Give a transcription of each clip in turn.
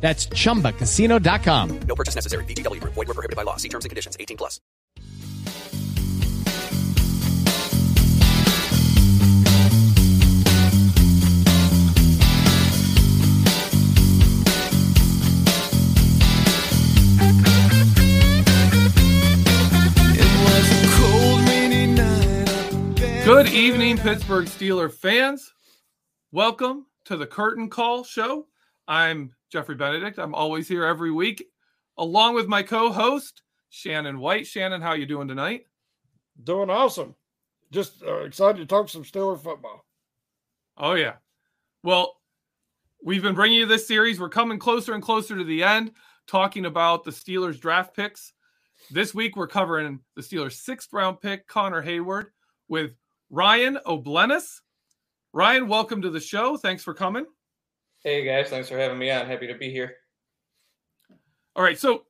That's chumbacasino.com. No purchase necessary. VGW Group. Void were prohibited by law. See terms and conditions. 18 plus. Good evening, Pittsburgh Steeler fans. Welcome to the Curtain Call Show. I'm Geoffrey Benedict. I'm always here every week, along with my co-host Shannon White. Shannon, how you doing tonight? Doing awesome. Just uh, excited to talk some Steeler football. Oh yeah. Well, we've been bringing you this series. We're coming closer and closer to the end, talking about the Steelers draft picks. This week we're covering the Steelers' sixth round pick, Connor Heyward, with Ryan O'Bleness. Ryan, welcome to the show. Thanks for coming. Hey guys, thanks for having me on. Happy to be here. All right, so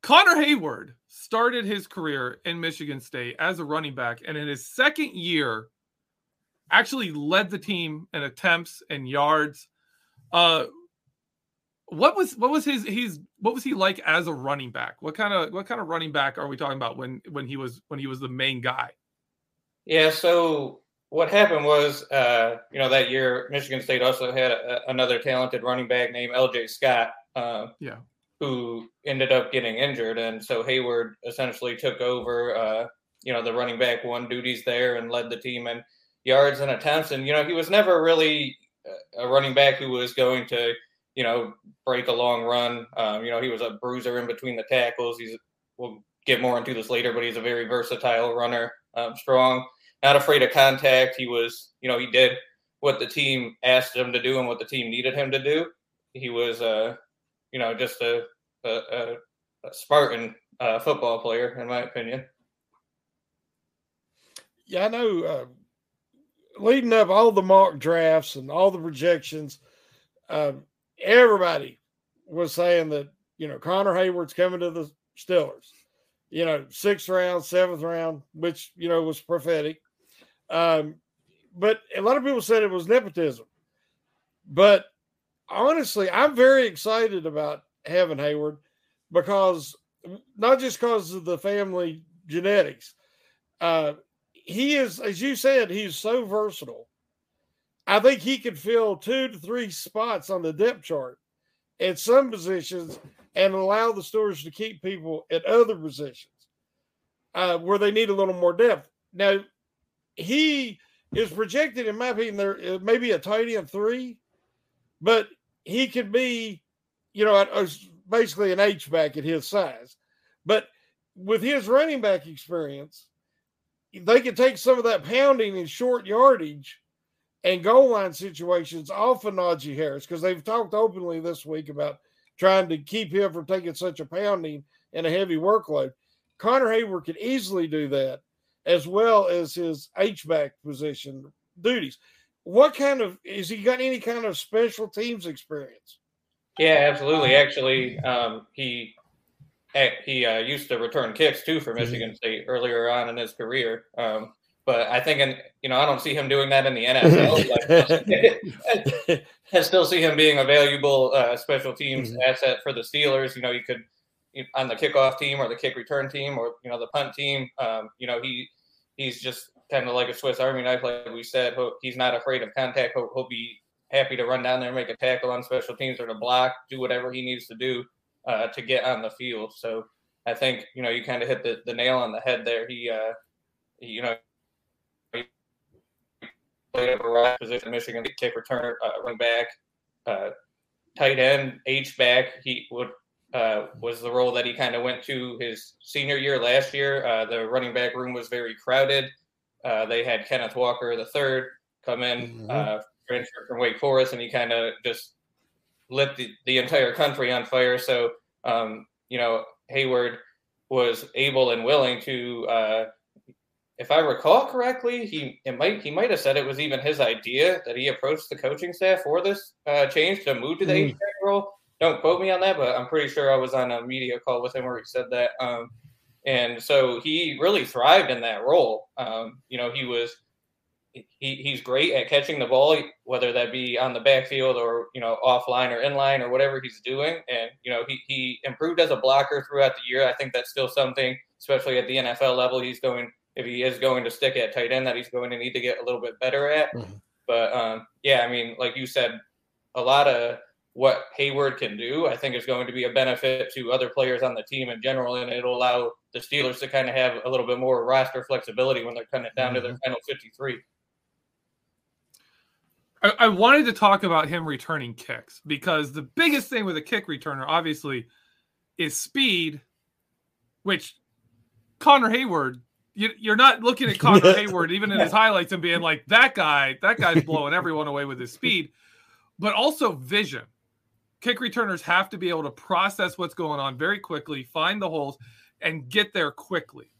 Connor Heyward started his career in Michigan State as a running back, and in his second year, actually led the team in attempts and yards. Uh, what was what was his he's what was he like as a running back? What kind of what kind of running back are we talking about when when he was when he was the main guy? Yeah, so what happened was, uh, you know, that year Michigan State also had a, another talented running back named L.J. Scott. Uh, Yeah. who ended up getting injured, and so Heyward essentially took over, uh, you know, the running back one duties there and led the team in yards and attempts. And you know, he was never really a running back who was going to, you know, break a long run. Um, you know, he was a bruiser in between the tackles. He's we'll get more into this later, but he's a very versatile runner, um, strong, not afraid of contact. He was, you know, he did what the team asked him to do and what the team needed him to do. He was, uh, you know, just a, a, a, Spartan uh, football player, in my opinion. Yeah, I know. Uh, leading up all the mock drafts and all the projections, uh, everybody was saying that you know Connor Heyward's coming to the Steelers. You know, sixth round, seventh round, which you know was prophetic. Um, but a lot of people said it was nepotism. But honestly, I'm very excited about having Heyward because not just because of the family genetics. Uh, he is, as you said, he's so versatile. I think he could fill two to three spots on the depth chart at some positions and allow the Steelers to keep people at other positions uh, where they need a little more depth. Now, he is projected, in my opinion, there uh, maybe a tight end three, but he could be, you know, basically an H back at his size. But with his running back experience, they could take some of that pounding and short yardage and goal line situations off of Najee Harris because they've talked openly this week about trying to keep him from taking such a pounding and a heavy workload. Connor Heyward could easily do that as well as his H back position duties. What kind of is he got any kind of special teams experience? Yeah, absolutely. Actually, um, he he uh, used to return kicks too for Michigan State earlier on in his career. Um, but I think, in, you know, I don't see him doing that in the NFL. I still see him being a valuable uh, special teams mm-hmm. asset for the Steelers. You know, you could on the kickoff team or the kick return team or you know the punt team. Um, you know, he he's just kind of like a Swiss Army knife, like we said. He's not afraid of contact. He'll, he'll be happy to run down there and make a tackle on special teams or to block, do whatever he needs to do uh, to get on the field. So I think you know you kind of hit the, the nail on the head there. He, uh, you know, he played a variety of position, Michigan kick returner, uh, run back, uh, tight end, H back. He would uh, was the role that he kind of went to his senior year last year. Uh, the running back room was very crowded. Uh, they had Kenneth Walker the third come in, mm-hmm. uh, transfer from Wake Forest, and he kind of just lit the, the entire country on fire. So, um, you know, Heyward was able and willing to, uh, if I recall correctly, he it might he might have said it was even his idea that he approached the coaching staff for this uh, change to move to the mm. role. Don't quote me on that, but I'm pretty sure I was on a media call with him where he said that. Um, and so he really thrived in that role. Um, you know, he was he, he's great at catching the ball, whether that be on the backfield or you know offline or inline or whatever he's doing. And you know he he improved as a blocker throughout the year. I think that's still something, especially at the NFL level, he's going if he is going to stick at tight end that he's going to need to get a little bit better at. Mm-hmm. But um, yeah, I mean, like you said, a lot of what Heyward can do, I think is going to be a benefit to other players on the team in general, and it'll allow the Steelers to kind of have a little bit more roster flexibility when they're kind of down mm-hmm. to their mm-hmm. final 53. I, I wanted to talk about him returning kicks because the biggest thing with a kick returner, obviously, is speed, which Connor Heyward you, you're not looking at Connor Heyward even in his highlights and being like, that guy, that guy's blowing everyone away with his speed, but also vision. Kick returners have to be able to process what's going on very quickly, find the holes, and get there quickly.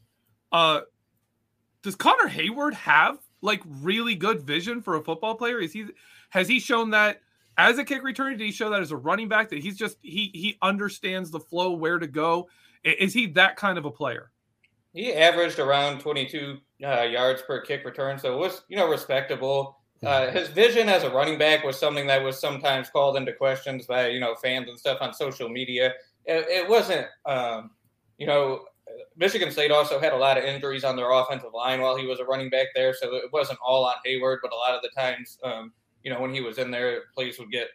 Uh, does Connor Heyward have like really good vision for a football player? Is he has he shown that as a kick returner? Did he show that as a running back that he's just he he understands the flow, where to go? Is he that kind of a player? He averaged around 22 uh, yards per kick return, so it was you know respectable. Uh, his vision as a running back was something that was sometimes called into questions by you know fans and stuff on social media. It, it wasn't, um, you know, Michigan State also had a lot of injuries on their offensive line while he was a running back there, so it wasn't all on Heyward. But a lot of the times, um, you know, when he was in there, plays would get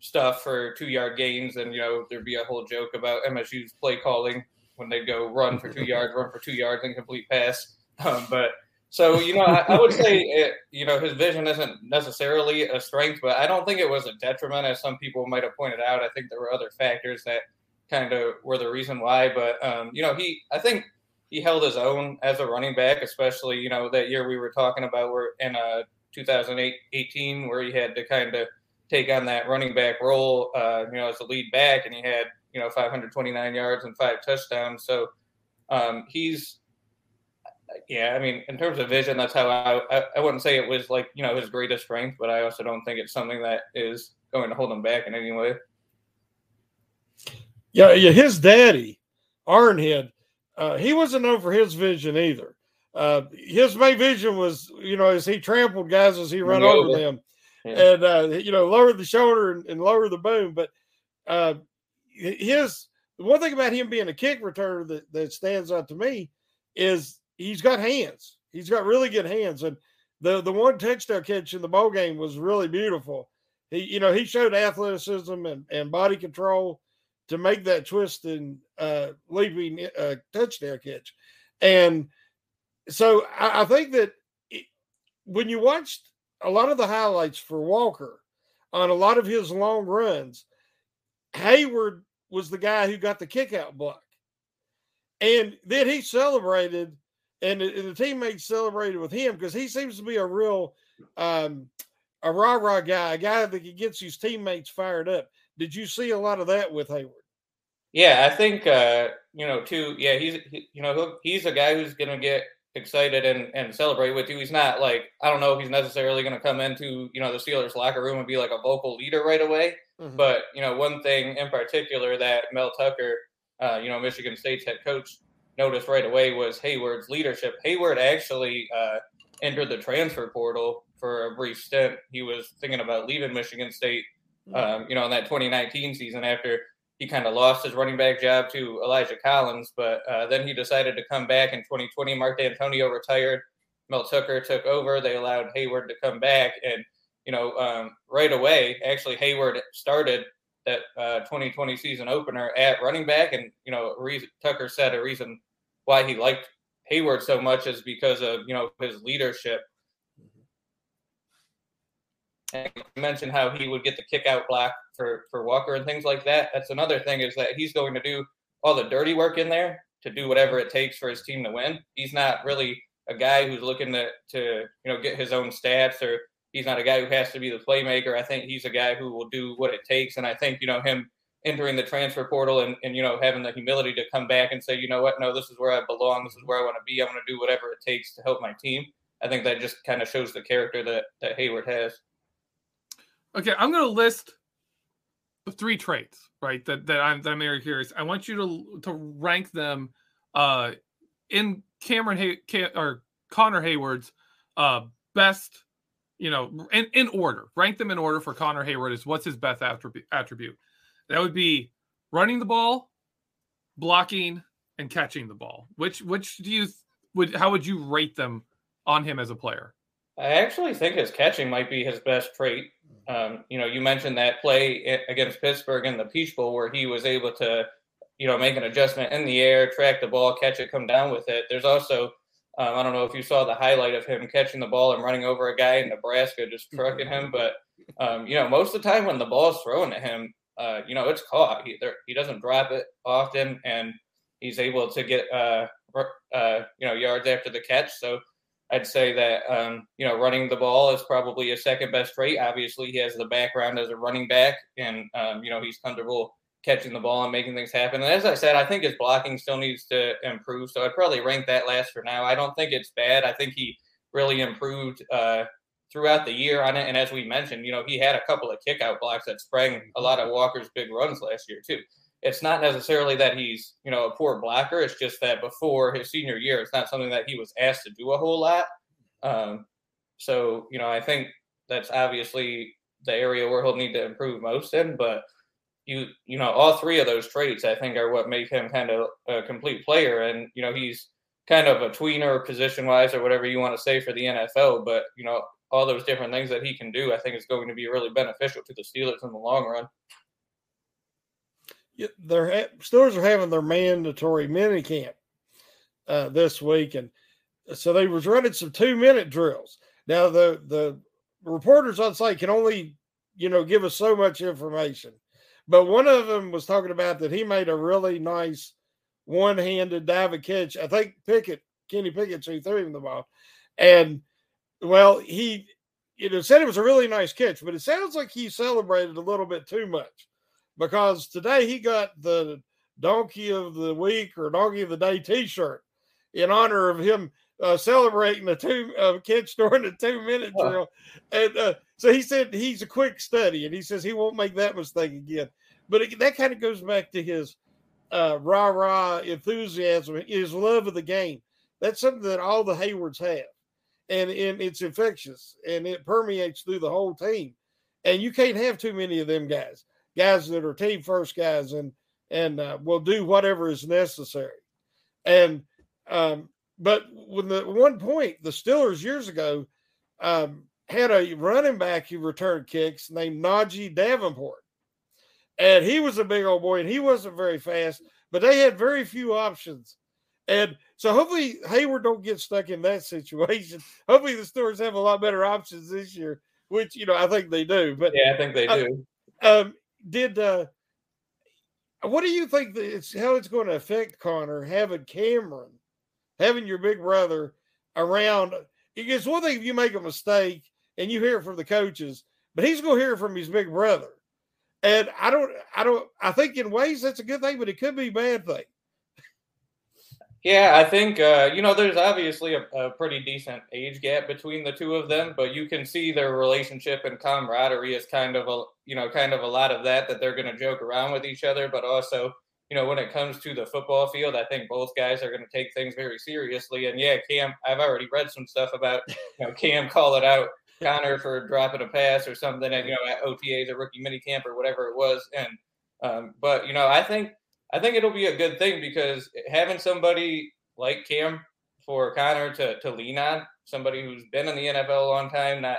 stuff for two yard gains, and you know there'd be a whole joke about MSU's play calling when they'd go run for two yards, run for two yards, and complete pass. Um, but so you know, I, I would say it, you know his vision isn't necessarily a strength, but I don't think it was a detriment, as some people might have pointed out. I think there were other factors that kind of were the reason why. But um, you know, he I think he held his own as a running back, especially you know that year we were talking about where in uh 2018 where he had to kind of take on that running back role, uh, you know, as a lead back, and he had you know 529 yards and five touchdowns. So um, he's yeah, I mean, in terms of vision, that's how I, I, I wouldn't say it was like you know his greatest strength, but I also don't think it's something that is going to hold him back in any way. Yeah, yeah. His daddy, Ironhead, uh, he wasn't known for his vision either. Uh, his main vision was, you know, as he trampled guys as he ran over them, yeah. and uh, you know, lower the shoulder and, and lower the boom. But uh, his one thing about him being a kick returner that, that stands out to me is he's got hands. He's got really good hands, and the the one touchdown catch in the bowl game was really beautiful. He, you know, he showed athleticism and, and body control to make that twist and uh, leaping uh, touchdown catch. And so I, I think that it, when you watched a lot of the highlights for Walker on a lot of his long runs, Heyward was the guy who got the kick out block. And then he celebrated, and the, and the teammates celebrated with him because he seems to be a real um, a rah rah guy, a guy that gets his teammates fired up. Did you see a lot of that with Heyward? Yeah, I think uh, you know too. Yeah, he's he, you know he's a guy who's going to get excited and, and celebrate with you. He's not like I don't know if he's necessarily going to come into you know the Steelers locker room and be like a vocal leader right away. Mm-hmm. But you know one thing in particular that Mel Tucker, uh, you know Michigan State's head coach, noticed right away was Heyward's leadership. Heyward actually uh, entered the transfer portal for a brief stint. He was thinking about leaving Michigan State, mm-hmm. um, you know, in that 2019 season after he kind of lost his running back job to Elijah Collins, but uh, then he decided to come back in 2020. Mark Dantonio retired. Mel Tucker took over. They allowed Heyward to come back, and you know, um, right away, actually, Heyward started that uh, 2020 season opener at running back, and you know, reason, Tucker said a reason why he liked Heyward so much is because of you know his leadership and you mentioned how he would get the kick out block for, for Walker and things like that. That's another thing is that he's going to do all the dirty work in there to do whatever it takes for his team to win. He's not really a guy who's looking to, to you know get his own stats or he's not a guy who has to be the playmaker. I think he's a guy who will do what it takes. And I think, you know, him entering the transfer portal and, and you know, having the humility to come back and say, you know what, no, this is where I belong, this is where I want to be. I'm gonna do whatever it takes to help my team. I think that just kind of shows the character that, that Heyward has. Okay, I'm going to list the three traits, right? That that I'm that I'm very curious. I want you to to rank them uh in Cameron Hay Cam, or Connor Heyward's uh best, you know, in in order. Rank them in order for Connor Heyward is what's his best attribute attribute. That would be running the ball, blocking, and catching the ball. Which which do you would how would you rate them on him as a player? I actually think his catching might be his best trait. Um, you know, you mentioned that play against Pittsburgh in the Peach Bowl where he was able to, you know, make an adjustment in the air, track the ball, catch it, come down with it. There's also, um, I don't know if you saw the highlight of him catching the ball and running over a guy in Nebraska, just trucking him. But, um, you know, most of the time when the ball is thrown at him, uh, you know, it's caught. He, there, he doesn't drop it often, and he's able to get, uh, uh, you know, yards after the catch. So, I'd say that um, you know running the ball is probably his second best trait. Obviously, he has the background as a running back, and um, you know he's comfortable catching the ball and making things happen. And as I said, I think his blocking still needs to improve. So I'd probably rank that last for now. I don't think it's bad. I think he really improved uh, throughout the year on it. And as we mentioned, you know he had a couple of kickout blocks that sprang a lot of Walker's big runs last year too it's not necessarily that he's you know a poor blocker. It's just that before his senior year, it's not something that he was asked to do a whole lot. Um, so you know, I think that's obviously the area where he'll need to improve most in. But you you know, all three of those traits I think are what make him kind of a complete player. And you know, he's kind of a tweener position wise or whatever you want to say for the NFL. But you know, all those different things that he can do, I think is going to be really beneficial to the Steelers in the long run Yeah, their stores are having their mandatory mini camp uh, this week, and so they was running some two minute drills. Now the the reporters on site can only you know give us so much information, but one of them was talking about that he made a really nice one handed dive catch. I think Pickett, Kenny Pickett, who threw him the ball, and well he you know said it was a really nice catch, but it sounds like he celebrated a little bit too much because today he got the donkey of the week or donkey of the day t-shirt in honor of him uh, celebrating the two uh, catch during the two minute drill. And uh, so he said he's a quick study and he says he won't make that mistake again. But it, that kind of goes back to his uh, rah rah enthusiasm, his love of the game. That's something that all the Heywards have. And, and it's infectious and it permeates through the whole team. And you can't have too many of them guys guys that are team first guys and and uh, will do whatever is necessary. And um, but when the one point the Steelers years ago um, had a running back who returned kicks named Najeh Davenport, and he was a big old boy and he wasn't very fast, but they had very few options. And so hopefully Heyward don't get stuck in that situation. Hopefully the Steelers have a lot better options this year, which you know I think they do. But yeah, I think they uh, do. Um, did uh what do you think that it's how it's going to affect Connor having Cameron, having your big brother around? It's one thing if you make a mistake and you hear it from the coaches, but he's going to hear it from his big brother. And I don't, I don't, I think in ways that's a good thing, but it could be a bad thing. Yeah, I think uh, you know there's obviously a, a, pretty decent age gap between the two of them, but you can see their relationship and camaraderie is kind of a you know kind of a lot of that that they're going to joke around with each other, but also you know when it comes to the football field, I think both guys are going to take things very seriously. And yeah, Cam, I've already read some stuff about you know Cam call it out Connor for dropping a pass or something at you know at OTAs or rookie minicamp or whatever it was, and um, but you know I think I think it'll be a good thing because having somebody like Cam for Connor to, to lean on, somebody who's been in the NFL a long time, not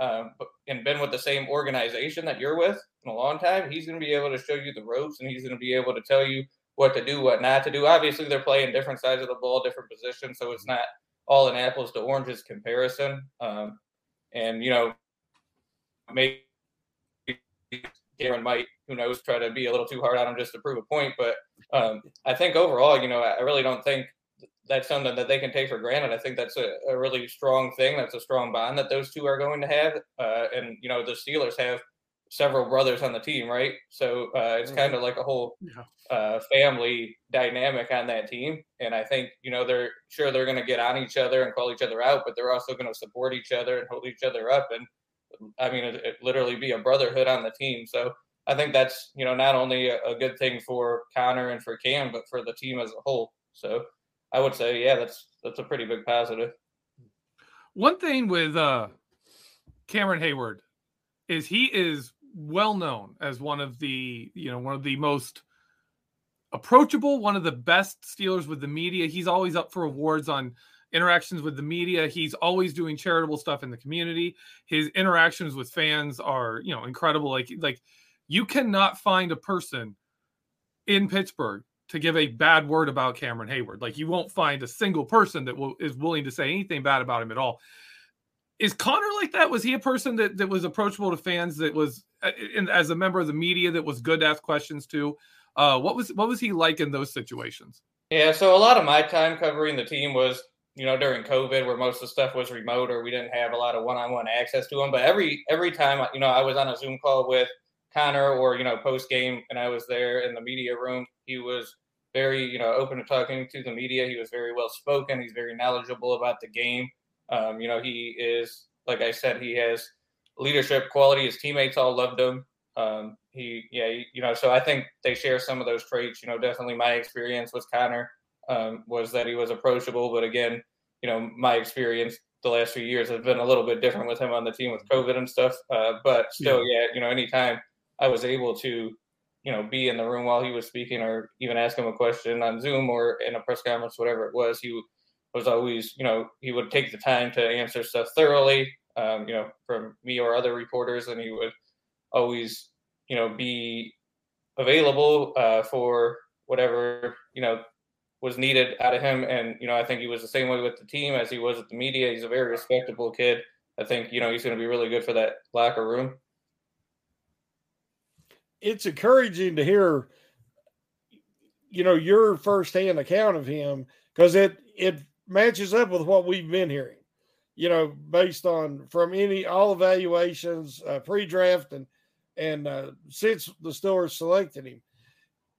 um, and been with the same organization that you're with in a long time, he's going to be able to show you the ropes and he's going to be able to tell you what to do, what not to do. Obviously, they're playing different sides of the ball, different positions, so it's not all an apples to oranges comparison. Um, and you know, maybe Cameron might, who knows, try to be a little too hard on him just to prove a point. But um, I think overall, you know, I really don't think that's something that they can take for granted. I think that's a, a really strong thing. That's a strong bond that those two are going to have. Uh, and, you know, the Steelers have several brothers on the team, right? So uh, it's kind of like a whole uh, family dynamic on that team. And I think, you know, they're sure they're going to get on each other and call each other out, but they're also going to support each other and hold each other up. And I mean, it, it literally be a brotherhood on the team. So I think that's you know not only a, good thing for Connor and for Cam, but for the team as a whole. So I would say, yeah, that's that's a pretty big positive. One thing with uh, Cameron Heyward is he is well known as one of the you know one of the most approachable, one of the best Steelers with the media. He's always up for awards on interactions with the media. He's always doing charitable stuff in the community. His interactions with fans are, you know, incredible. Like like you cannot find a person in Pittsburgh to give a bad word about Cameron Heyward. Like you won't find a single person that will, is willing to say anything bad about him at all. Is Connor like that? Was he a person that, that was approachable to fans? That was, uh, in, as a member of the media, that was good to ask questions to. Uh, what was what was he like in those situations? Yeah, so a lot of my time covering the team was you know, during COVID where most of the stuff was remote or we didn't have a lot of one-on-one access to them. But every every time, you know, I was on a Zoom call with Connor or you know post game and I was there in the media room, he was very you know open to talking to the media. He was very well spoken. He's very knowledgeable about the game. Um, you know, he is like I said, he has leadership quality. His teammates all loved him. Um, he, yeah, he, you know, so I think they share some of those traits. You know, definitely my experience with Connor um, was that he was approachable. But again, you know, my experience the last few years has been a little bit different with him on the team with COVID and stuff. Uh, but still, yeah. yeah, you know, anytime I was able to, you know, be in the room while he was speaking or even ask him a question on Zoom or in a press conference, whatever it was, he was always, you know, he would take the time to answer stuff thoroughly, um, you know, from me or other reporters, and he would always, you know, be available uh, for whatever, you know, was needed out of him. And, you know, I think he was the same way with the team as he was with the media. He's a very respectable kid. I think, you know, he's going to be really good for that locker room. It's encouraging to hear, you know, your firsthand account of him because it, it matches up with what we've been hearing, you know, based on from any, all evaluations, uh, pre draft and, and uh, since the Steelers selected him.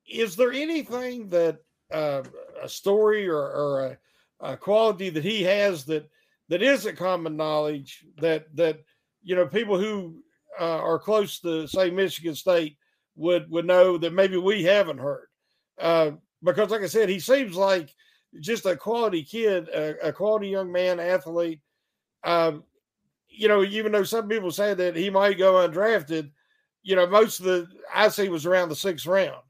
Is there anything that uh, a story or, or a, a, quality that he has that that isn't common knowledge that that you know people who uh, are close to say Michigan State would would know that maybe we haven't heard. Uh, because like I said he seems like just a quality kid a, a quality young man athlete. Um, you know even though some people say that he might go undrafted you know most of the I see was around the sixth round.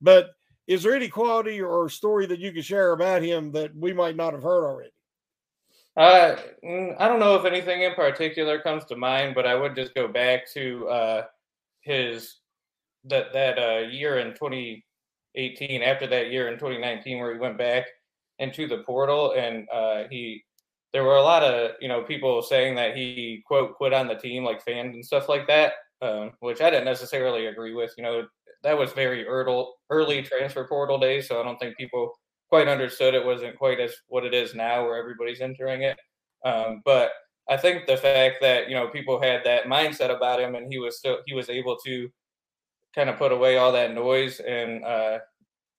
But is there any quality or story that you can share about him that we might not have heard already? Uh, mm, I don't know if anything in particular comes to mind, but I would just go back to uh, his that that uh, year in 2018. After that year in 2019, where he went back into the portal, and uh, he there were a lot of you know people saying that he quote quit on the team, like fans and stuff like that, um, which I didn't necessarily agree with. You know, that was very early early transfer portal days, so I don't think people quite understood it wasn't quite as what it is now, where everybody's entering it. Um, but I think the fact that you know people had that mindset about him, and he was still he was able to kind of put away all that noise and uh,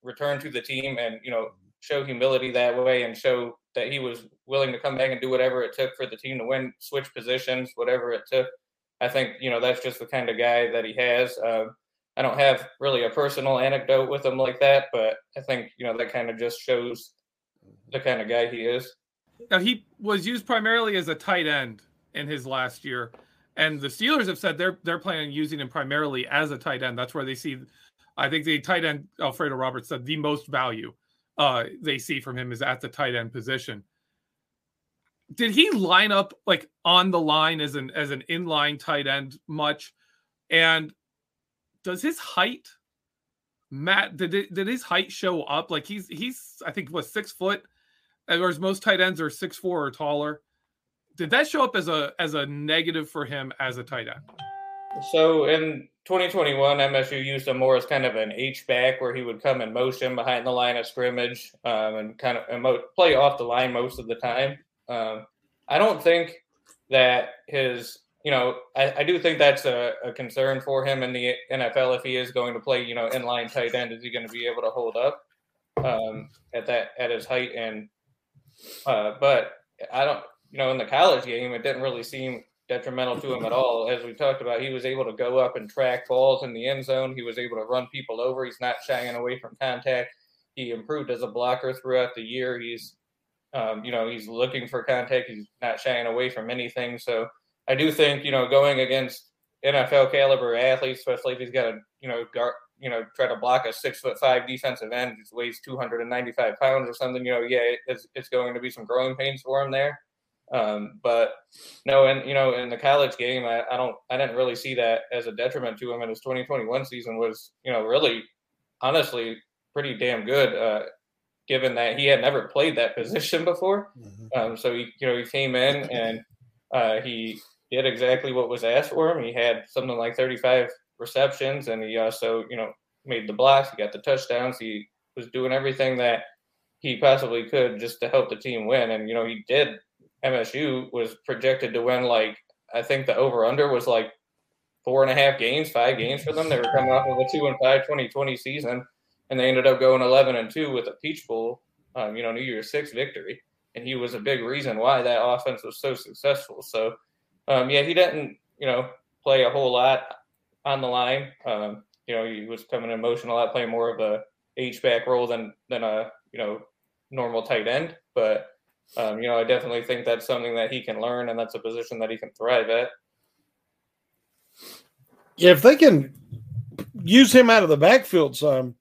return to the team, and you know show humility that way, and show that he was willing to come back and do whatever it took for the team to win, switch positions, whatever it took. I think you know that's just the kind of guy that he has. Uh, I don't have really a personal anecdote with him like that, but I think you know that kind of just shows the kind of guy he is. Now he was used primarily as a tight end in his last year, and the Steelers have said they're they're planning on using him primarily as a tight end. That's where they see, I think the tight end Alfredo Roberts said the most value uh, they see from him is at the tight end position. Did he line up like on the line as an as an inline tight end much? And does his height Matt did it, did his height show up? Like he's he's I think was six foot whereas most tight ends are six four or taller. Did that show up as a as a negative for him as a tight end? So in 2021, MSU used him more as kind of an H back, where he would come in motion behind the line of scrimmage um, and kind of and play off the line most of the time. Um, I don't think that his, you know, I, I do think that's a, a, concern for him in the NFL if he is going to play, you know, inline tight end. Is he going to be able to hold up um, at that at his height and uh, but I don't, you know, in the college game, it didn't really seem detrimental to him at all. As we talked about, he was able to go up and track balls in the end zone. He was able to run people over. He's not shying away from contact. He improved as a blocker throughout the year. He's, um, you know, he's looking for contact. He's not shying away from anything. So I do think, you know, going against NFL caliber athletes, especially if he's got a, you know, guard, you know, try to block a six foot five defensive end who weighs 295 pounds or something, you know, yeah, it's, it's going to be some growing pains for him there. Um, but no, and you know, in the college game, I, I, don't, I didn't really see that as a detriment to him. And his 2021 season was, you know, really, honestly, pretty damn good, uh, given that he had never played that position before. Mm-hmm. Um, so he, you know, he came in and uh, he did exactly what was asked for him. He had something like 35 receptions, and he also, you know, made the blocks. He got the touchdowns. He was doing everything that he possibly could just to help the team win. And you know, he did. MSU was projected to win like I think the over under was like four and a half games, five games for them. They were coming off of a two and five 2020 season, and they ended up going 11 and two with a Peach Bowl, um, you know, New Year's Six victory. And he was a big reason why that offense was so successful. So, um, yeah, he didn't, you know, play a whole lot on the line. Um, you know, he was coming in motion a lot, playing more of a H back role than than a you know normal tight end. But um, you know, I definitely think that's something that he can learn, and that's a position that he can thrive at. Yeah, if they can use him out of the backfield some,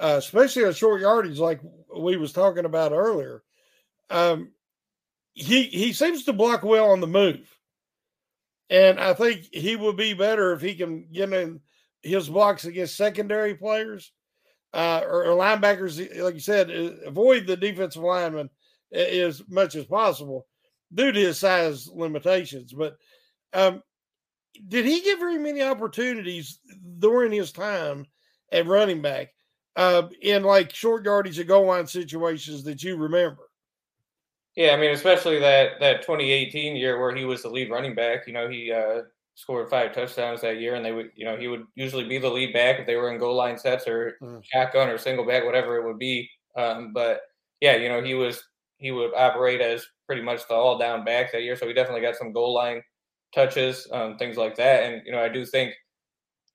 uh, especially on short yardage, like we was talking about earlier, um, he he seems to block well on the move. And I think he would be better if he can get in his blocks against secondary players uh, or, or, linebackers. Like you said, uh, avoid the defensive lineman as much as possible due to his size limitations. But um, did he get very many opportunities during his time at running back uh, in like short yardage and goal line situations that you remember? Yeah, I mean, especially that that 2018 year where he was the lead running back. You know, he uh, scored five touchdowns that year, and they would, you know, he would usually be the lead back if they were in goal line sets or mm. shotgun or single back, whatever it would be. Um, but yeah, you know, he was he would operate as pretty much the all down back that year, so he definitely got some goal line touches, um, things like that. And you know, I do think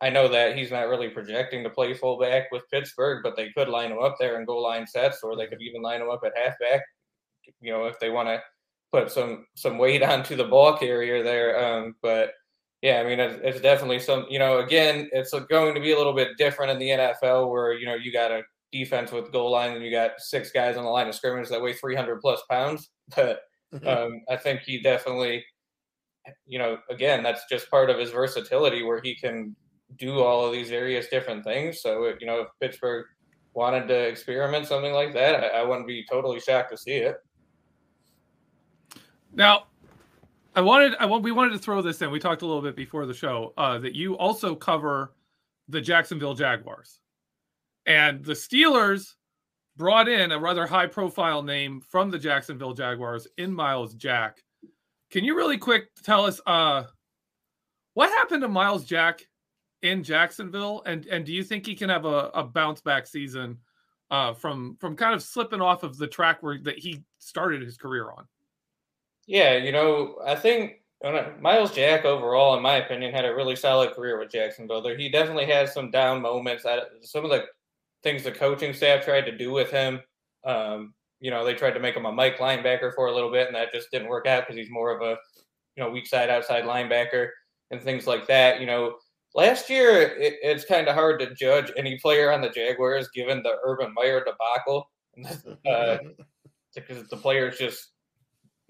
I know that he's not really projecting to play fullback with Pittsburgh, but they could line him up there in goal line sets, or they could even line him up at halfback you know, if they want to put some some weight onto the ball carrier there. Um, but yeah, I mean, it's, it's, definitely some. You know, again, it's going to be a little bit different in the NFL where you know you got a defense with goal line and you got six guys on the line of scrimmage that weigh 300 plus pounds. But mm-hmm. um, I think he definitely, you know, again, that's just part of his versatility where he can do all of these various different things. So, you know, if Pittsburgh wanted to experiment something like that, I, I wouldn't be totally shocked to see it. Now, I wanted I want we wanted to throw this in. We talked a little bit before the show uh, that you also cover the Jacksonville Jaguars. And the Steelers brought in a rather high profile name from the Jacksonville Jaguars in Myles Jack. Can you really quick tell us uh, what happened to Myles Jack in Jacksonville? And and do you think he can have a, a bounce back season uh, from from kind of slipping off of the track where that he started his career on? Yeah, you know, I think Myles Jack overall, in my opinion, had a really solid career with Jacksonville. He definitely had some down moments. Some of the things the coaching staff tried to do with him, um, you know, they tried to make him a Mike linebacker for a little bit, and that just didn't work out because he's more of a, you know, weak side outside linebacker and things like that. You know, last year it, it's kind of hard to judge any player on the Jaguars given the Urban Meyer debacle, uh, because the players just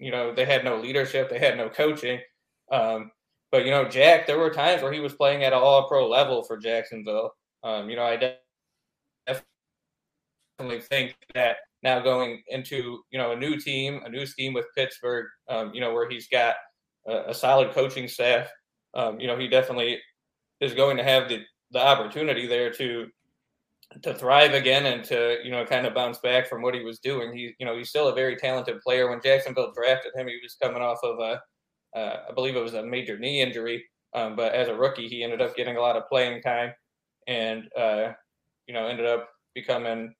you know, they had no leadership, they had no coaching. Um, but you know, Jack, there were times where he was playing at an all-pro level for Jacksonville. Um, you know, I definitely think that now going into you know a new team, a new scheme with Pittsburgh, um, you know, where he's got a, a solid coaching staff, um, you know, he definitely is going to have the the opportunity there to to thrive again and to you know kind of bounce back from what he was doing. He you know he's still a very talented player. When Jacksonville drafted him, he was coming off of a uh, I believe it was a major knee injury, um, but as a rookie, he ended up getting a lot of playing time, and uh, you know ended up becoming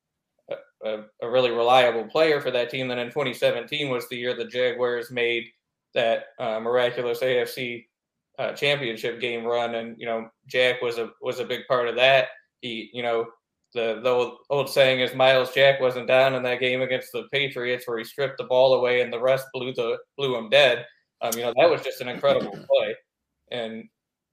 a, a, really reliable player for that team. Then in 2017 was the year the Jaguars made that uh, miraculous AFC uh, championship game run, and you know Jack was a was a big part of that. He you know the, the old, old saying is Myles Jack wasn't down in that game against the Patriots where he stripped the ball away and the rest blew the blew him dead. Um, you know that was just an incredible play, and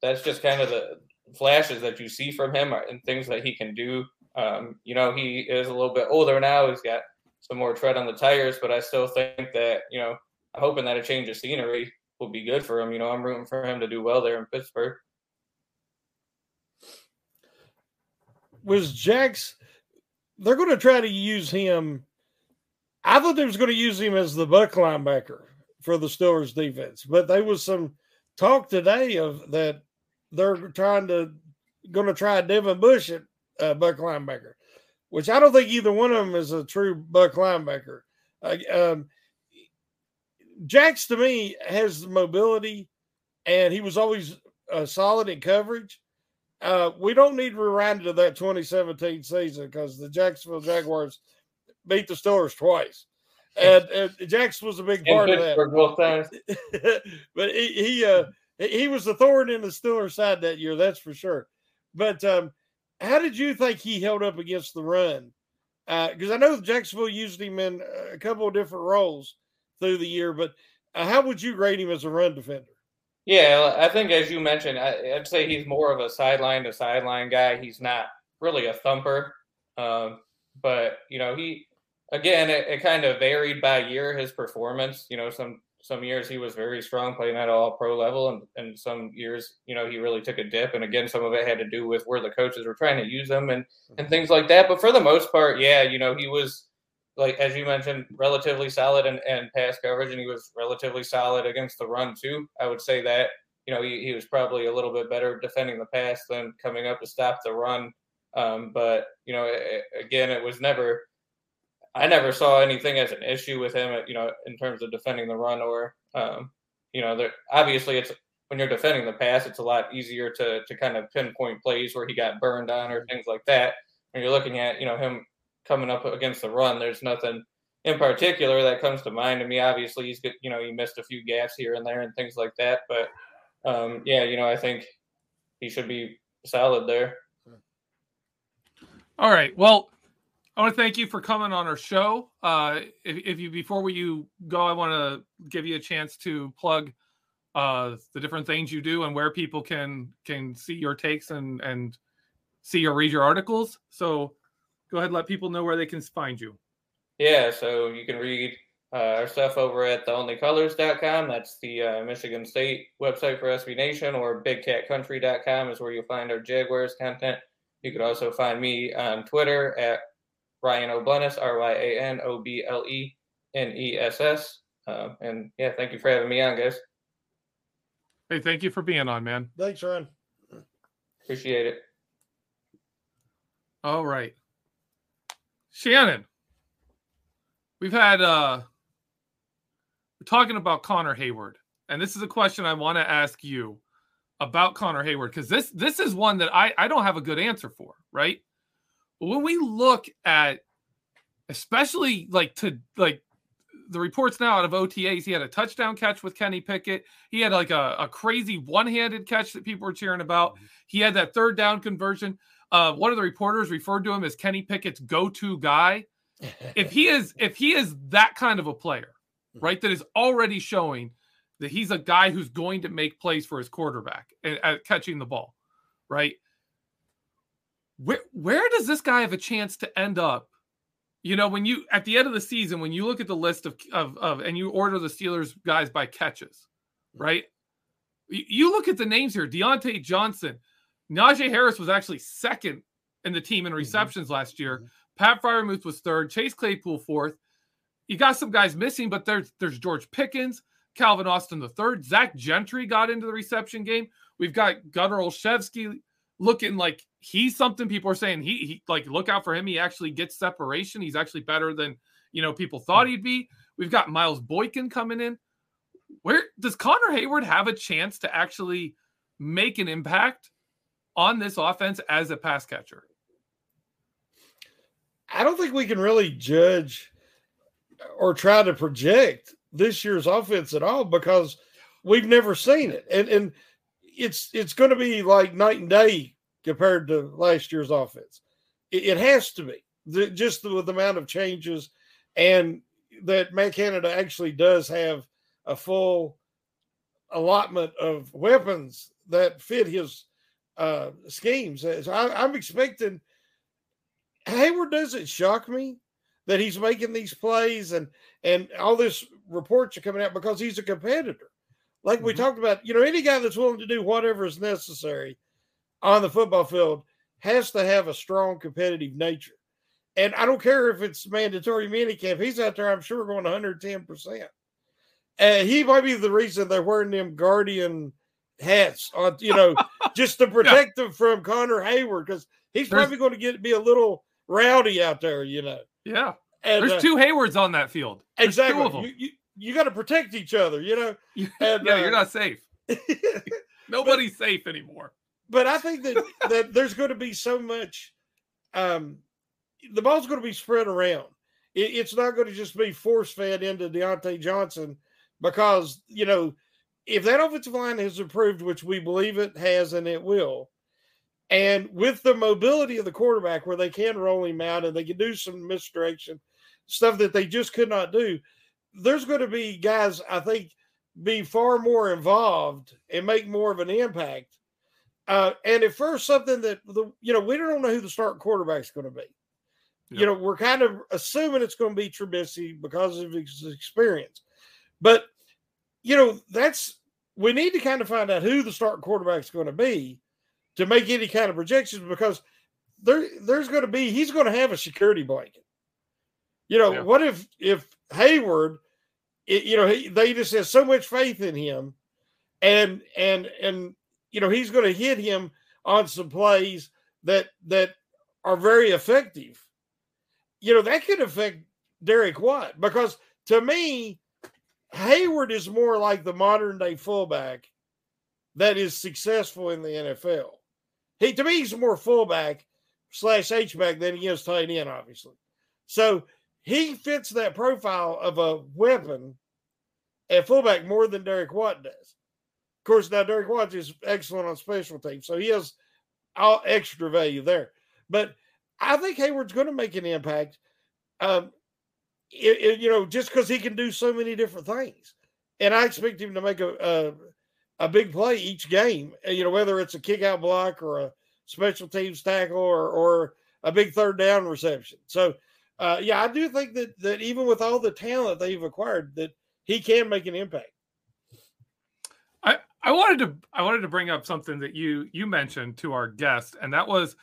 that's just kind of the flashes that you see from him and things that he can do. Um, you know he is a little bit older now. He's got some more tread on the tires, but I still think that you know I'm hoping that a change of scenery will be good for him. You know I'm rooting for him to do well there in Pittsburgh. was Jack's. They're going to try to use him. I thought they was going to use him as the buck linebacker for the Steelers defense, but there was some talk today of that they're trying to going to try Devin Bush at uh, buck linebacker, which I don't think either one of them is a true buck linebacker. Uh, um, Jax to me has the mobility, and he was always uh, solid in coverage. Uh, we don't need to rewind to that 2017 season because the Jacksonville Jaguars beat the Steelers twice. And, and Jax was a big part of that. Both times. but he he, uh, he was the thorn in the Steelers side that year, that's for sure. But um, how did you think he held up against the run? Because uh, I know Jacksonville used him in a couple of different roles through the year, but uh, how would you rate him as a run defender? Yeah, I think as you mentioned, I, would say he's more of a sideline to sideline guy. He's not really a thumper, um, but you know he again it, it, kind of varied by year his performance. You know some some years he was very strong playing at all pro level, and, and some years you know he really took a dip. And again, some of it had to do with where the coaches were trying to use him and and mm-hmm. things like that. But for the most part, yeah, you know he was like as you mentioned, relatively solid and, and pass coverage, and he was relatively solid against the run too. I would say that you know he, he was probably a little bit better defending the pass than coming up to stop the run. Um, but you know, it, again, it was never. I never saw anything as an issue with him, you know, in terms of defending the run or, um, you know, there obviously it's when you're defending the pass, it's a lot easier to to kind of pinpoint plays where he got burned on or things like that. When you're looking at, you know, him coming up against the run, there's nothing in particular that comes to mind to me. Obviously, he's good, you know, he missed a few gaps here and there and things like that. But um, yeah, you know, I think he should be solid there. All right. Well, I want to thank you for coming on our show. Uh, if, if you before we you go, I want to give you a chance to plug uh, the different things you do and where people can can see your takes and and see or read your articles. So go ahead and let people know where they can find you. Yeah, so you can read uh, our stuff over at theonlycolors.com. That's the uh, Michigan State website for SB Nation, or bigcatcountry.com is where you'll find our Jaguars content. You could also find me on Twitter at Ryan Obleness, R Y A N O B L E N E S S. Um, and yeah, thank you for having me on, guys. Hey, thank you for being on, man. Thanks, Ryan. Appreciate it. All right. Shannon. We've had uh we're talking about Connor Heyward. And this is a question I want to ask you about Connor Heyward because this this is one that I I don't have a good answer for, right? When we look at especially like to like the reports now out of OTAs, he had a touchdown catch with Kenny Pickett. He had like a, a crazy one-handed catch that people were cheering about. Mm-hmm. He had that third down conversion. Uh, one of the reporters referred to him as Kenny Pickett's go-to guy. if he is if he is that kind of a player, mm-hmm. right, that is already showing that he's a guy who's going to make plays for his quarterback at, at catching the ball, right? Where where does this guy have a chance to end up? You know, when you at the end of the season, when you look at the list of of, of and you order the Steelers guys by catches, right? You look at the names here: Diontae Johnson, Najee Harris was actually second in the team in mm-hmm. receptions mm-hmm. last year. Mm-hmm. Pat Freiermuth was third. Chase Claypool fourth. You got some guys missing, but there's there's George Pickens. Calvin Austin the third. Zach Gentry got into the reception game. We've got Gunnar Olszewski looking like he's something people are saying he, he like look out for him. He actually gets separation. He's actually better than you know people thought hmm. he'd be. We've got Miles Boykin coming in. Where does Connor Heyward have a chance to actually make an impact on this offense as a pass catcher? I don't think we can really judge or try to project this year's offense at all because we've never seen it. And and it's it's going to be like night and day compared to last year's offense. It, it has to be the, just the, the amount of changes and that Matt Canada actually does have a full allotment of weapons that fit his uh, schemes. So I, I'm expecting Heyward doesn't shock me that he's making these plays and and all this reports are coming out because he's a competitor. Like we mm-hmm. talked about, you know, any guy that's willing to do whatever is necessary on the football field has to have a strong competitive nature. And I don't care if it's mandatory minicamp, he's out there, I'm sure, going 110%. And he might be the reason they're wearing them guardian hats on, you know, just to protect yeah. them from Connor Heyward because he's There's, probably going to get be a little rowdy out there, you know. Yeah. And, There's uh, two Heywards on that field. There's exactly. You, you, you got to protect each other, you know. And, yeah, uh, you're not safe. Nobody's but, safe anymore. But I think that that there's going to be so much. Um, the ball's going to be spread around. It, it's not going to just be force fed into Diontae Johnson because you know if that offensive line has improved, which we believe it has and it will, and with the mobility of the quarterback, where they can roll him out and they can do some misdirection, stuff that they just could not do, there's going to be guys, I think, be far more involved and make more of an impact. Uh, and at first, something that the you know we don't know who the starting quarterback is going to be. Yep. You know, we're kind of assuming it's going to be Trubisky because of his experience, but you know that's we need to kind of find out who the starting quarterback is going to be to make any kind of projections because there there's going to be he's going to have a security blanket. You know, yeah. what if if Heyward, it, you know, he, they just have so much faith in him, and and and you know he's going to hit him on some plays that that are very effective. You know that could affect Derek Watt because to me, Heyward is more like the modern day fullback that is successful in the NFL. He to me he's more fullback slash H back than he is tight end, obviously. So he fits that profile of a weapon at fullback more than Derek Watt does. Of course, now Derek Watt is excellent on special teams, so he has all extra value there. But I think Heyward's going to make an impact. Um, it, it, you know, just because he can do so many different things, and I expect him to make a, a a big play each game. Uh, you know, whether it's a kick out block or a special teams tackle or or a big third down reception. So, uh, yeah, I do think that that even with all the talent they've acquired, that he can make an impact. I I wanted to I wanted to bring up something that you you mentioned to our guest, and that was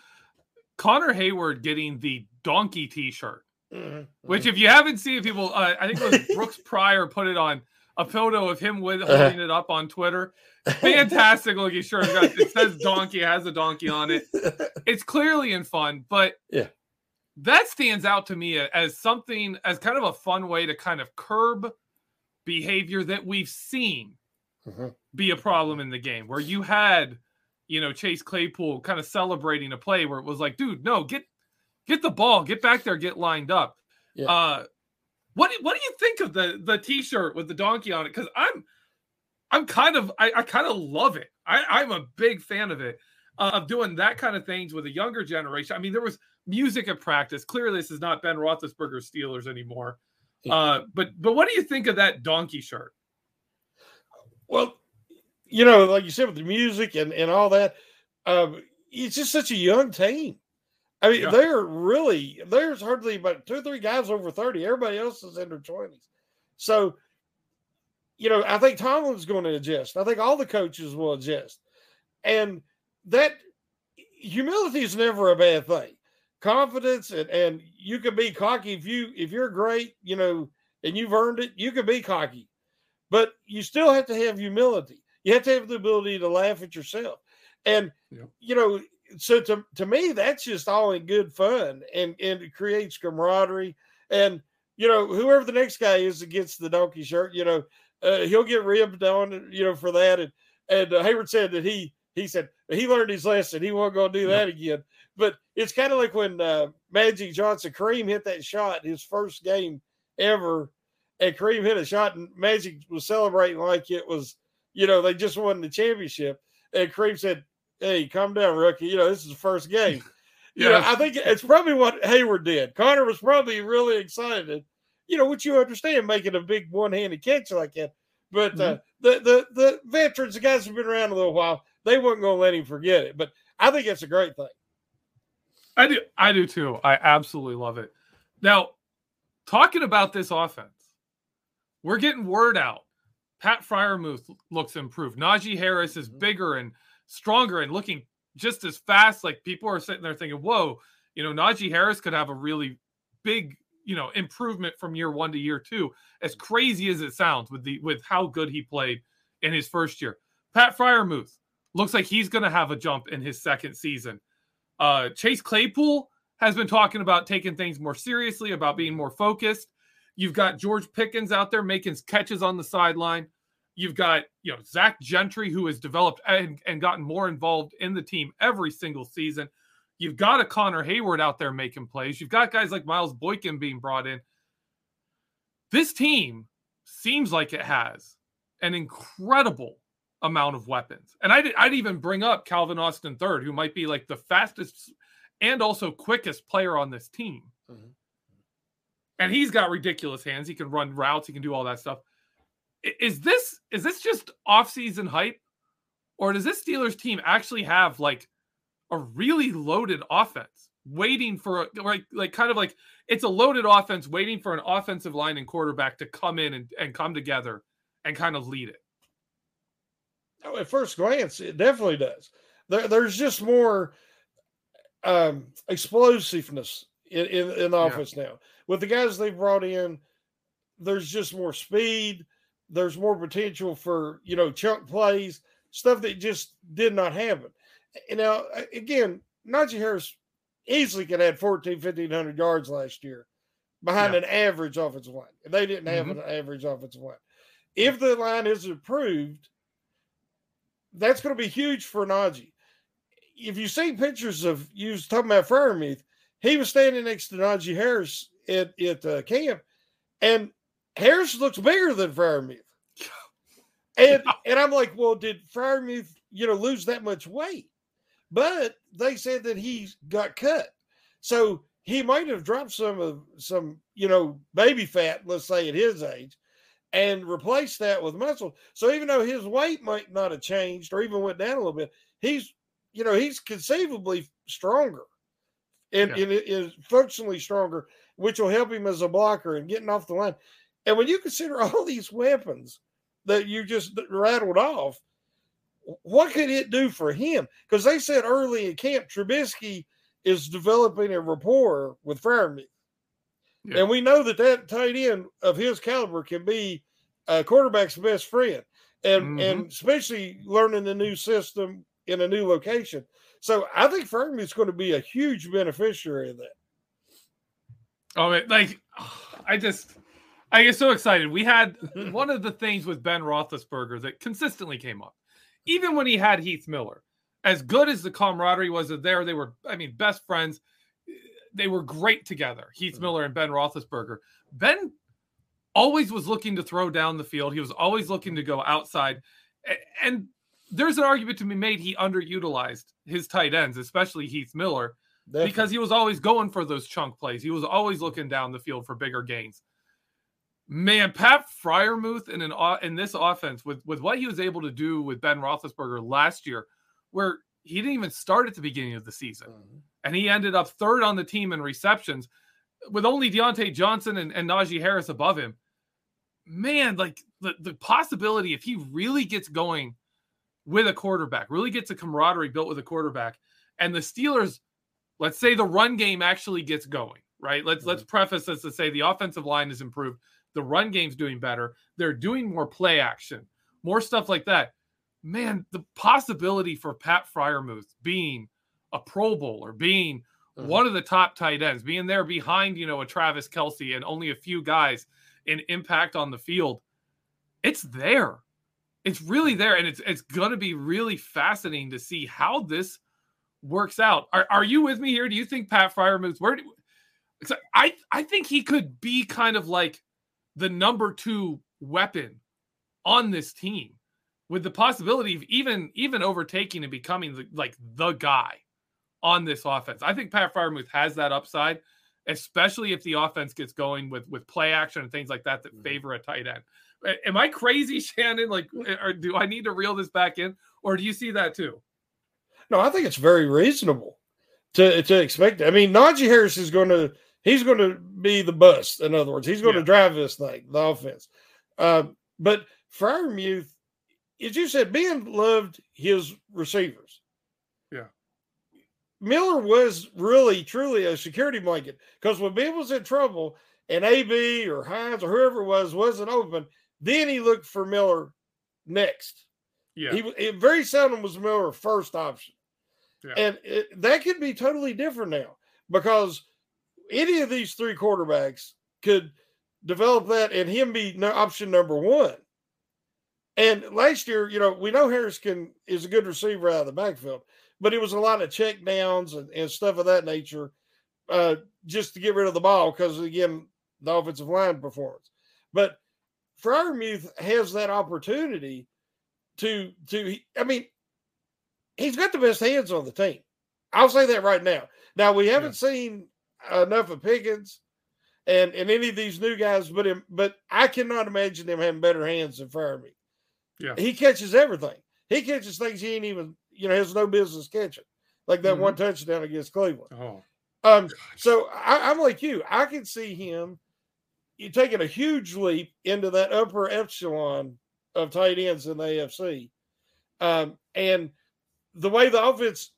Connor Heyward getting the donkey T-shirt. Mm-hmm. Which, if you haven't seen, people, uh, I think it was Brooks Pryor put it on a photo of him with holding it up on Twitter. Fantastic looking shirt. It says donkey, has a donkey on it. It's clearly in fun, but Yeah. That stands out to me as something as kind of a fun way to kind of curb behavior that we've seen Mhm. be a problem in the game where you had you know Chase Claypool kind of celebrating a play where it was like dude no get get the ball get back there get lined up Yeah. uh what do, what do you think of the the t-shirt with the donkey on it cuz I'm I'm kind of I, I kind of love it I I'm a big fan of it uh, of doing that kind of things with a younger generation I mean there was music at practice clearly this is not Ben Roethlisberger Steelers anymore uh but but what do you think of that donkey shirt Well, you know, like you said with the music and, and all that, um, it's just such a young team. I mean, Yeah. they're really there's hardly about two or three guys over 30. Everybody else is in their 20s. So, you know, I think Tomlin's going to adjust. I think all the coaches will adjust. And that humility is never a bad thing. Confidence and, and you can be cocky if you if you're great, you know, and you've earned it, you can be cocky but you still have to have humility. You have to have the ability to laugh at yourself. And Yep. you know, so to, to me, that's just all in good fun and, and it creates camaraderie. And you know, whoever the next guy is that gets the donkey shirt, you know, uh, he'll get ribbed on, you know, for that. And and uh, Heyward said that he he said he learned his lesson. He wasn't going to do that again. But it's kind of like when uh, Magic Johnson Kareem hit that shot his first game ever and Kareem hit a shot, and Magic was celebrating like it was, you know, they just won the championship. And Kareem said, "Hey, calm down, rookie. You know, this is the first game." You know, I think it's probably what Heyward did. Connor was probably really excited, you know, which you understand making a big one-handed catch like that. But uh, the the the veterans, the guys who've been around a little while, they weren't going to let him forget it. But I think it's a great thing. I do. I do too. I absolutely love it. Now, talking about this offense, we're getting word out. Pat Freiermuth looks improved. Najee Harris is mm-hmm. bigger and stronger and looking just as fast. Like people are sitting there thinking, "Whoa, you know, Najee Harris could have a really big, you know, improvement from year one to year two." As crazy as it sounds, with the with how good he played in his first year, Pat Freiermuth looks like he's going to have a jump in his second season. Uh, Chase Claypool has been talking about taking things more seriously, about being more focused. You've got George Pickens out there making catches on the sideline. You've got you know Zach Gentry who has developed and, and gotten more involved in the team every single season. You've got a Connor Heyward out there making plays. You've got guys like Miles Boykin being brought in. This team seems like it has an incredible amount of weapons. And I'd, I'd even bring up Calvin Austin third, who might be like the fastest and also quickest player on this team. Mhm. And he's got ridiculous hands. He can run routes. He can do all that stuff. Is this is this just off-season hype, or does this Steelers team actually have like a really loaded offense waiting for like like kind of like it's a loaded offense waiting for an offensive line and quarterback to come in and, and come together and kind of lead it? Oh, at first glance, it definitely does. There, there's just more um, explosiveness in, in, in the Yeah. offense now. With the guys they've brought in, there's just more speed. There's more potential for you know chunk plays, stuff that just did not happen. And now again, Najee Harris easily could add 14, 1500 yards last year behind Yeah. an average offensive line. And they didn't have Mhm. an average offensive line. If the line is improved, that's going to be huge for Najee. If you see pictures of you was talking about Freiermuth, he was standing next to Najee Harris at at uh, camp, and Harris looks bigger than Freiermuth. And and I'm like, well, did Freiermuth you know lose that much weight? But they said that he got cut, so he might have dropped some of some you know baby fat, let's say at his age, and replace that with muscle. So even though his weight might not have changed or even went down a little bit, he's you know he's conceivably stronger and, Yeah. and it is functionally stronger, which will help him as a blocker and getting off the line. And when you consider all these weapons that you just rattled off, what could it do for him? Because they said early in camp, Trubisky is developing a rapport with Freiermuth. Yeah. And we know that that tight end of his caliber can be a quarterback's best friend, and Mhm. and especially learning the new system in a new location. So I think Freiermuth's going to be a huge beneficiary of that. Oh, it, like I just, I get so excited. We had one of the things with Ben Roethlisberger that consistently came up, even when he had Heath Miller. As good as the camaraderie was there, they were, I mean, best friends. They were great together, Heath Miller and Ben Roethlisberger. Ben always was looking to throw down the field. He was always looking to go outside, and there's an argument to be made he underutilized his tight ends, especially Heath Miller Definitely. because he was always going for those chunk plays. He was always looking down the field for bigger gains. Man, Pat Freiermuth in an in this offense with with what he was able to do with Ben Roethlisberger last year, where he didn't even start at the beginning of the season, Mhm. And he ended up third on the team in receptions, with only Diontae Johnson and, and Najee Harris above him. Man, like the the possibility if he really gets going with a quarterback, really gets a camaraderie built with a quarterback, and the Steelers let's say the run game actually gets going right? Let's let's mm-hmm. preface this to say the offensive line is improved. The run game's doing better. They're doing more play action more stuff like that. Man the possibility for pat freiermuth being a pro bowler being Mhm. one of the top tight ends being there behind you know a travis kelce and only a few guys in impact on the field it's there it's really there and it's it's going to be really fascinating to see how this works out. Are, are you with me here? Do you think Pat Fryer moves? Where do, I I think he could be kind of like the number two weapon on this team, with the possibility of even even overtaking and becoming the, like the guy on this offense. I think Pat Freiermuth has that upside, especially if the offense gets going with with play action and things like that that favor a tight end. Am I crazy, Shannon? Like, or do I need to reel this back in, or do you see that too? No, I think it's very reasonable to to expect. I mean, Najee Harris is going to he's going to be the bust. In other words, he's going Yeah. to drive this thing, the offense. Um, but Freiermuth, as you said, Ben loved his receivers. Yeah. Miller was really truly a security blanket because when Ben was in trouble and AB or Hines or whoever it was wasn't open, then he looked for Miller next. Yeah, He was- it very seldom was Miller first option, Yeah. and it, that could be totally different now because any of these three quarterbacks could develop that and him be no, option number one. And last year, you know, we know Harris can is a good receiver out of the backfield, but it was a lot of check downs and, and stuff of that nature, uh, just to get rid of the ball because again, the offensive line performance. But Freiermuth has that opportunity to to I mean, he's got the best hands on the team. I'll say that right now. Now we haven't seen enough of Pickens and and any of these new guys, but him, but I cannot imagine him having better hands than Freiermuth. Yeah. he catches everything. He catches things he ain't even you know has no business catching, like that Mhm. one touchdown against Cleveland. Oh, Um, so I, I'm like you. I can see him you taking a huge leap into that upper echelon of tight ends in the AFC. Um, and the way the offense,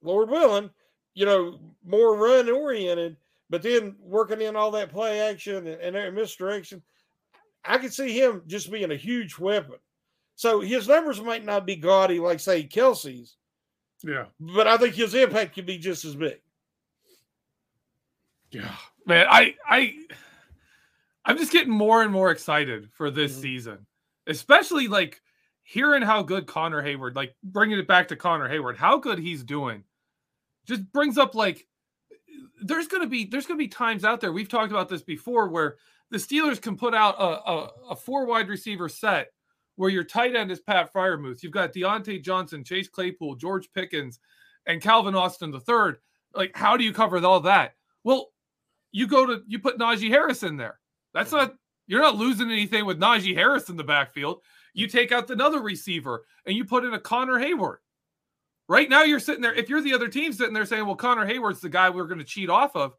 Lord willing, you know, more run oriented, but then working in all that play action and, and misdirection, I could see him just being a huge weapon. So his numbers might not be gaudy like say Kelce's, yeah, but I think his impact could be just as big. yeah. Man, I I I'm just getting more and more excited for this Mhm. season, especially like hearing how good Connor Heyward, like bringing it back to Connor Heyward, how good he's doing, just brings up like there's gonna be there's gonna be times out there we've talked about this before where the Steelers can put out a, a, a four wide receiver set where your tight end is Pat Freiermuth. You've got Diontae Johnson, Chase Claypool, George Pickens, and Calvin Austin third. Like, how do you cover all that? Well, you go to you put Najee Harris in there. That's not you're not losing anything with Najee Harris in the backfield. You take out another receiver and you put in a Connor Heyward. Right now, you're sitting there. If you're the other team sitting there saying, "Well, Connor Heyward's the guy we're going to cheat off of,"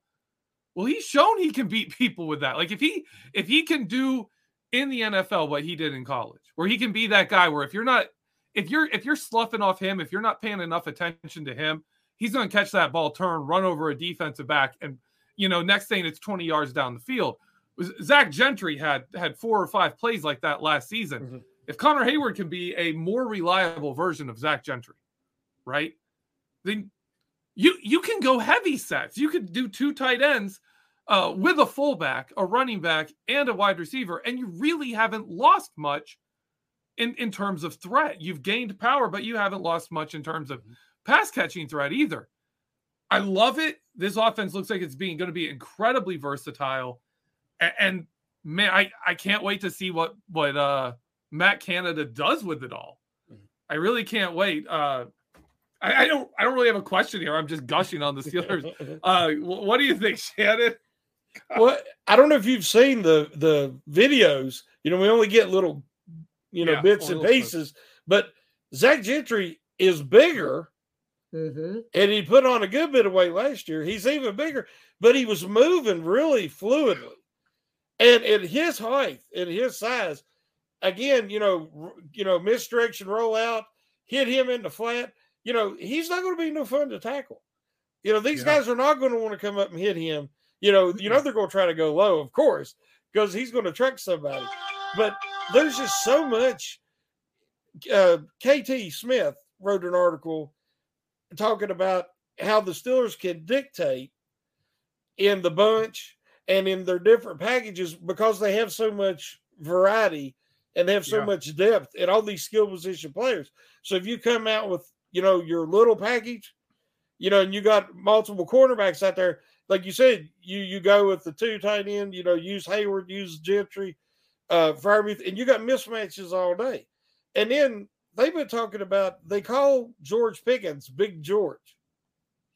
well, he's shown he can beat people with that. Like if he if he can do in the NFL what he did in college, where he can be that guy where if you're not if you're if you're sloughing off him, if you're not paying enough attention to him, he's going to catch that ball, turn, run over a defensive back, and you know next thing it's 20 yards down the field. Zach Gentry had had four or five plays like that last season. Mhm. If Connor Heyward can be a more reliable version of Zach Gentry, right? Then you you can go heavy sets. You could do two tight ends uh, with a fullback, a running back, and a wide receiver, and you really haven't lost much in in terms of threat. You've gained power, but you haven't lost much in terms of pass catching threat either. I love it. This offense looks like it's being going to be incredibly versatile, and, and man, I I can't wait to see what what uh Matt Canada does with it all. I really can't wait. Uh, I, I don't I don't really have a question here. I'm just gushing on the Steelers. Uh, what do you think, Shannon? well, I don't know if you've seen the the videos. You know, we only get little, you know, Yeah, bits and little clips. pieces. But Zach Gentry is bigger, mm-hmm. and he put on a good bit of weight last year. He's even bigger, but he was moving really fluidly, and at his height, at his size, again, you know, r- you know, misdirection rollout, hit him in the flat. You know, he's not going to be no fun to tackle. You know, these Yeah. guys are not going to want to come up and hit him. You know, you know they're going to try to go low, of course, because he's going to trick somebody. But there's just so much. Uh, KT Smith wrote an article talking about how the Steelers can dictate in the bunch and in their different packages because they have so much variety and they have so Yeah. much depth in all these skill position players. So if you come out with, you know, your little package, you know, and you got multiple cornerbacks out there, like you said, you you go with the two tight end, you know, use Heyward, use Gentry, uh, Farabee, and you got mismatches all day. And then they've been talking about they call George Pickens Big George.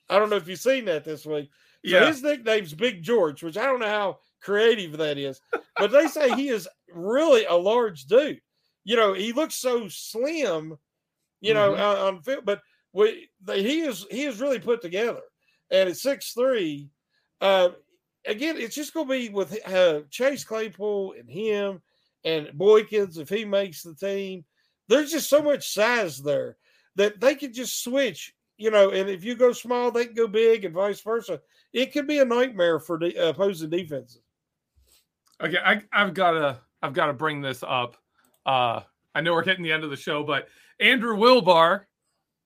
I don't know if you've seen that this week. So Yeah. his nickname's Big George, which I don't know how creative that is, but they say he is really a large dude. You know, he looks so slim, you know, Mhm. on, on film, but we, they, he is he is really put together. And at six three, uh, again, it's just going to be with uh, Chase Claypool and him and Boykins if he makes the team. There's just so much size there that they could just switch, you know. And if you go small, they can go big, and vice versa. It could be a nightmare for the opposing defenses. Okay, I, I've got to I've got to bring this up. Uh, I know we're hitting the end of the show, but Andrew Wilbar,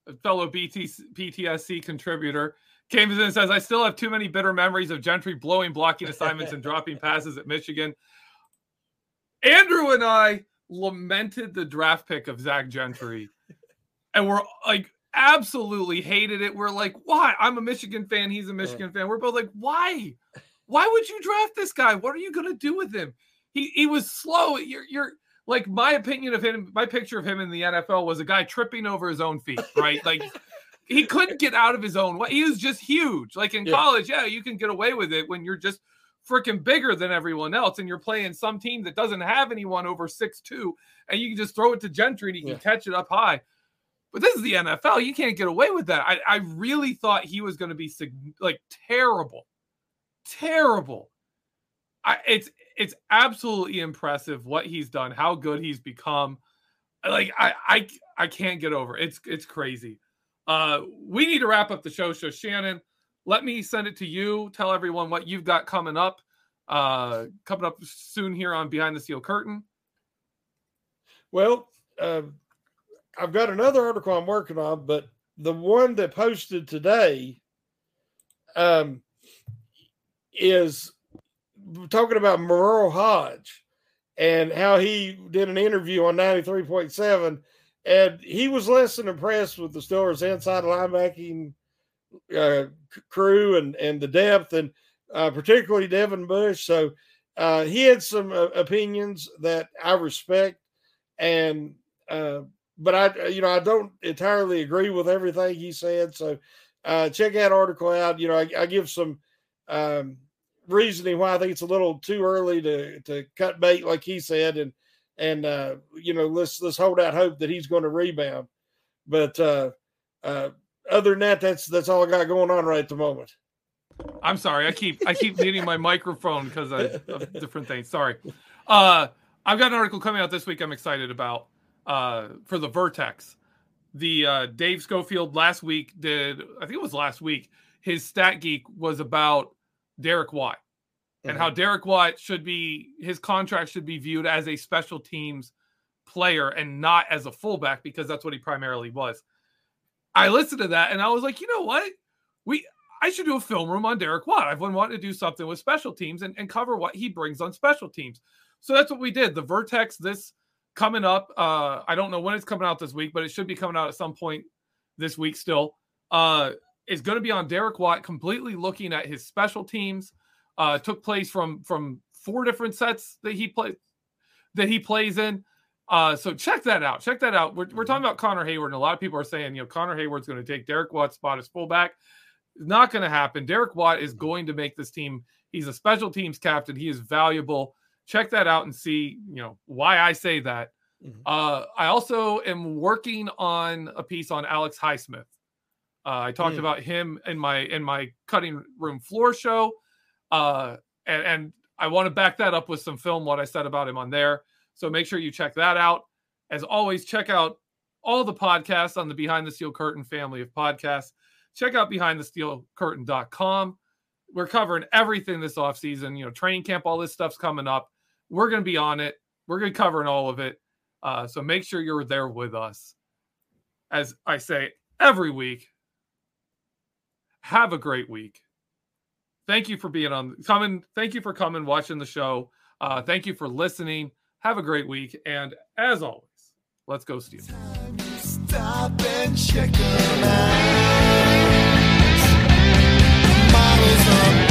a fellow BT, PTSC contributor, and says, "I still have too many bitter memories of Gentry blowing blocking assignments and dropping passes at Michigan." Andrew and I lamented the draft pick of Zach Gentry, and we're like absolutely hated it. We're like, "Why?" I'm a Michigan fan. He's a Michigan uh. fan. We're both like, "Why?" Why would you draft this guy? What are you going to do with him? He he was slow. You're you're like my opinion of him. My picture of him in the NFL was a guy tripping over his own feet, right? Like he couldn't get out of his own way. He was just huge. Like in Yeah. college, yeah, you can get away with it when you're just freaking bigger than everyone else, and you're playing some team that doesn't have anyone over six two, and you can just throw it to Gentry and he can catch it up high. But this is the NFL. You can't get away with that. I, I really thought he was going to be like terrible, terrible. I, it's it's absolutely impressive what he's done, how good he's become. Like I I I can't get over it. it's it's crazy. Uh, we need to wrap up the show. So Shannon, let me send it to you. Tell everyone what you've got coming up. Uh, coming up soon here on Behind the Steel Curtain. Well, uh, I've got another article I'm working on, but the one that posted today um, is talking about Merril Hoge and how he did an interview on 93.7 and he was less than impressed with the Steelers' inside linebacking uh, crew and, and the depth, and uh, particularly Devin Bush. So uh, he had some uh, opinions that I respect, and uh, but I, you know, I don't entirely agree with everything he said. So uh, check that article out. You know, I, I give some um, reasoning why I think it's a little too early to to cut bait, like he said, and and uh, you know, let's let's hold out hope that he's going to rebound. But uh, uh, other than that, that's that's all I got going on right at the moment. I'm sorry. I keep I keep needing my microphone because of, of different things. Sorry. Uh, I've got an article coming out this week. I'm excited about uh, for the Vertex. The uh, Dave Schofield last week did. I think it was last week. His stat geek was about Derek Watt and how Derek Watt should be his contract should be viewed as a special teams player and not as a fullback because that's what he primarily was. I listened to that and I was like, you know what? We I should do a film room on Derek Watt. I've been wanting to do something with special teams and, and cover what he brings on special teams. So that's what we did. The Vertex this coming up. Uh I don't know when it's coming out this week, but it should be coming out at some point this week still. Uh is going to be on Derek Watt, completely looking at his special teams. Uh, took place from from four different sets that he played that he plays in. Uh, so check that out. Check that out. We're, we're talking about Connor Heyward, and a lot of people are saying, you know, Connor Heyward's going to take Derek Watt's spot as fullback. It's not going to happen. Derek Watt is going to make this team. He's a special teams captain. He is valuable. Check that out and see, you know, why I say that. Mhm. Uh, I also am working on a piece on Alex Highsmith. Uh, I talked Mm. about him in my in my cutting room floor show, uh, and, and I want to back that up with some film. What I said about him on there, so make sure you check that out. As always, check out all the podcasts on the Behind the Steel Curtain family of podcasts. Check out behindthesteelcurtain.com. We're covering everything this offseason. You know, training camp, all this stuff's coming up. We're going to be on it. We're going to be covering all of it. Uh, so make sure you're there with us. As I say every week, have a great week. Thank you for being on coming. Thank you for coming, watching the show. Uh, thank you for listening. Have a great week. And as always, let's go, Steel. Stop and check them out. Models on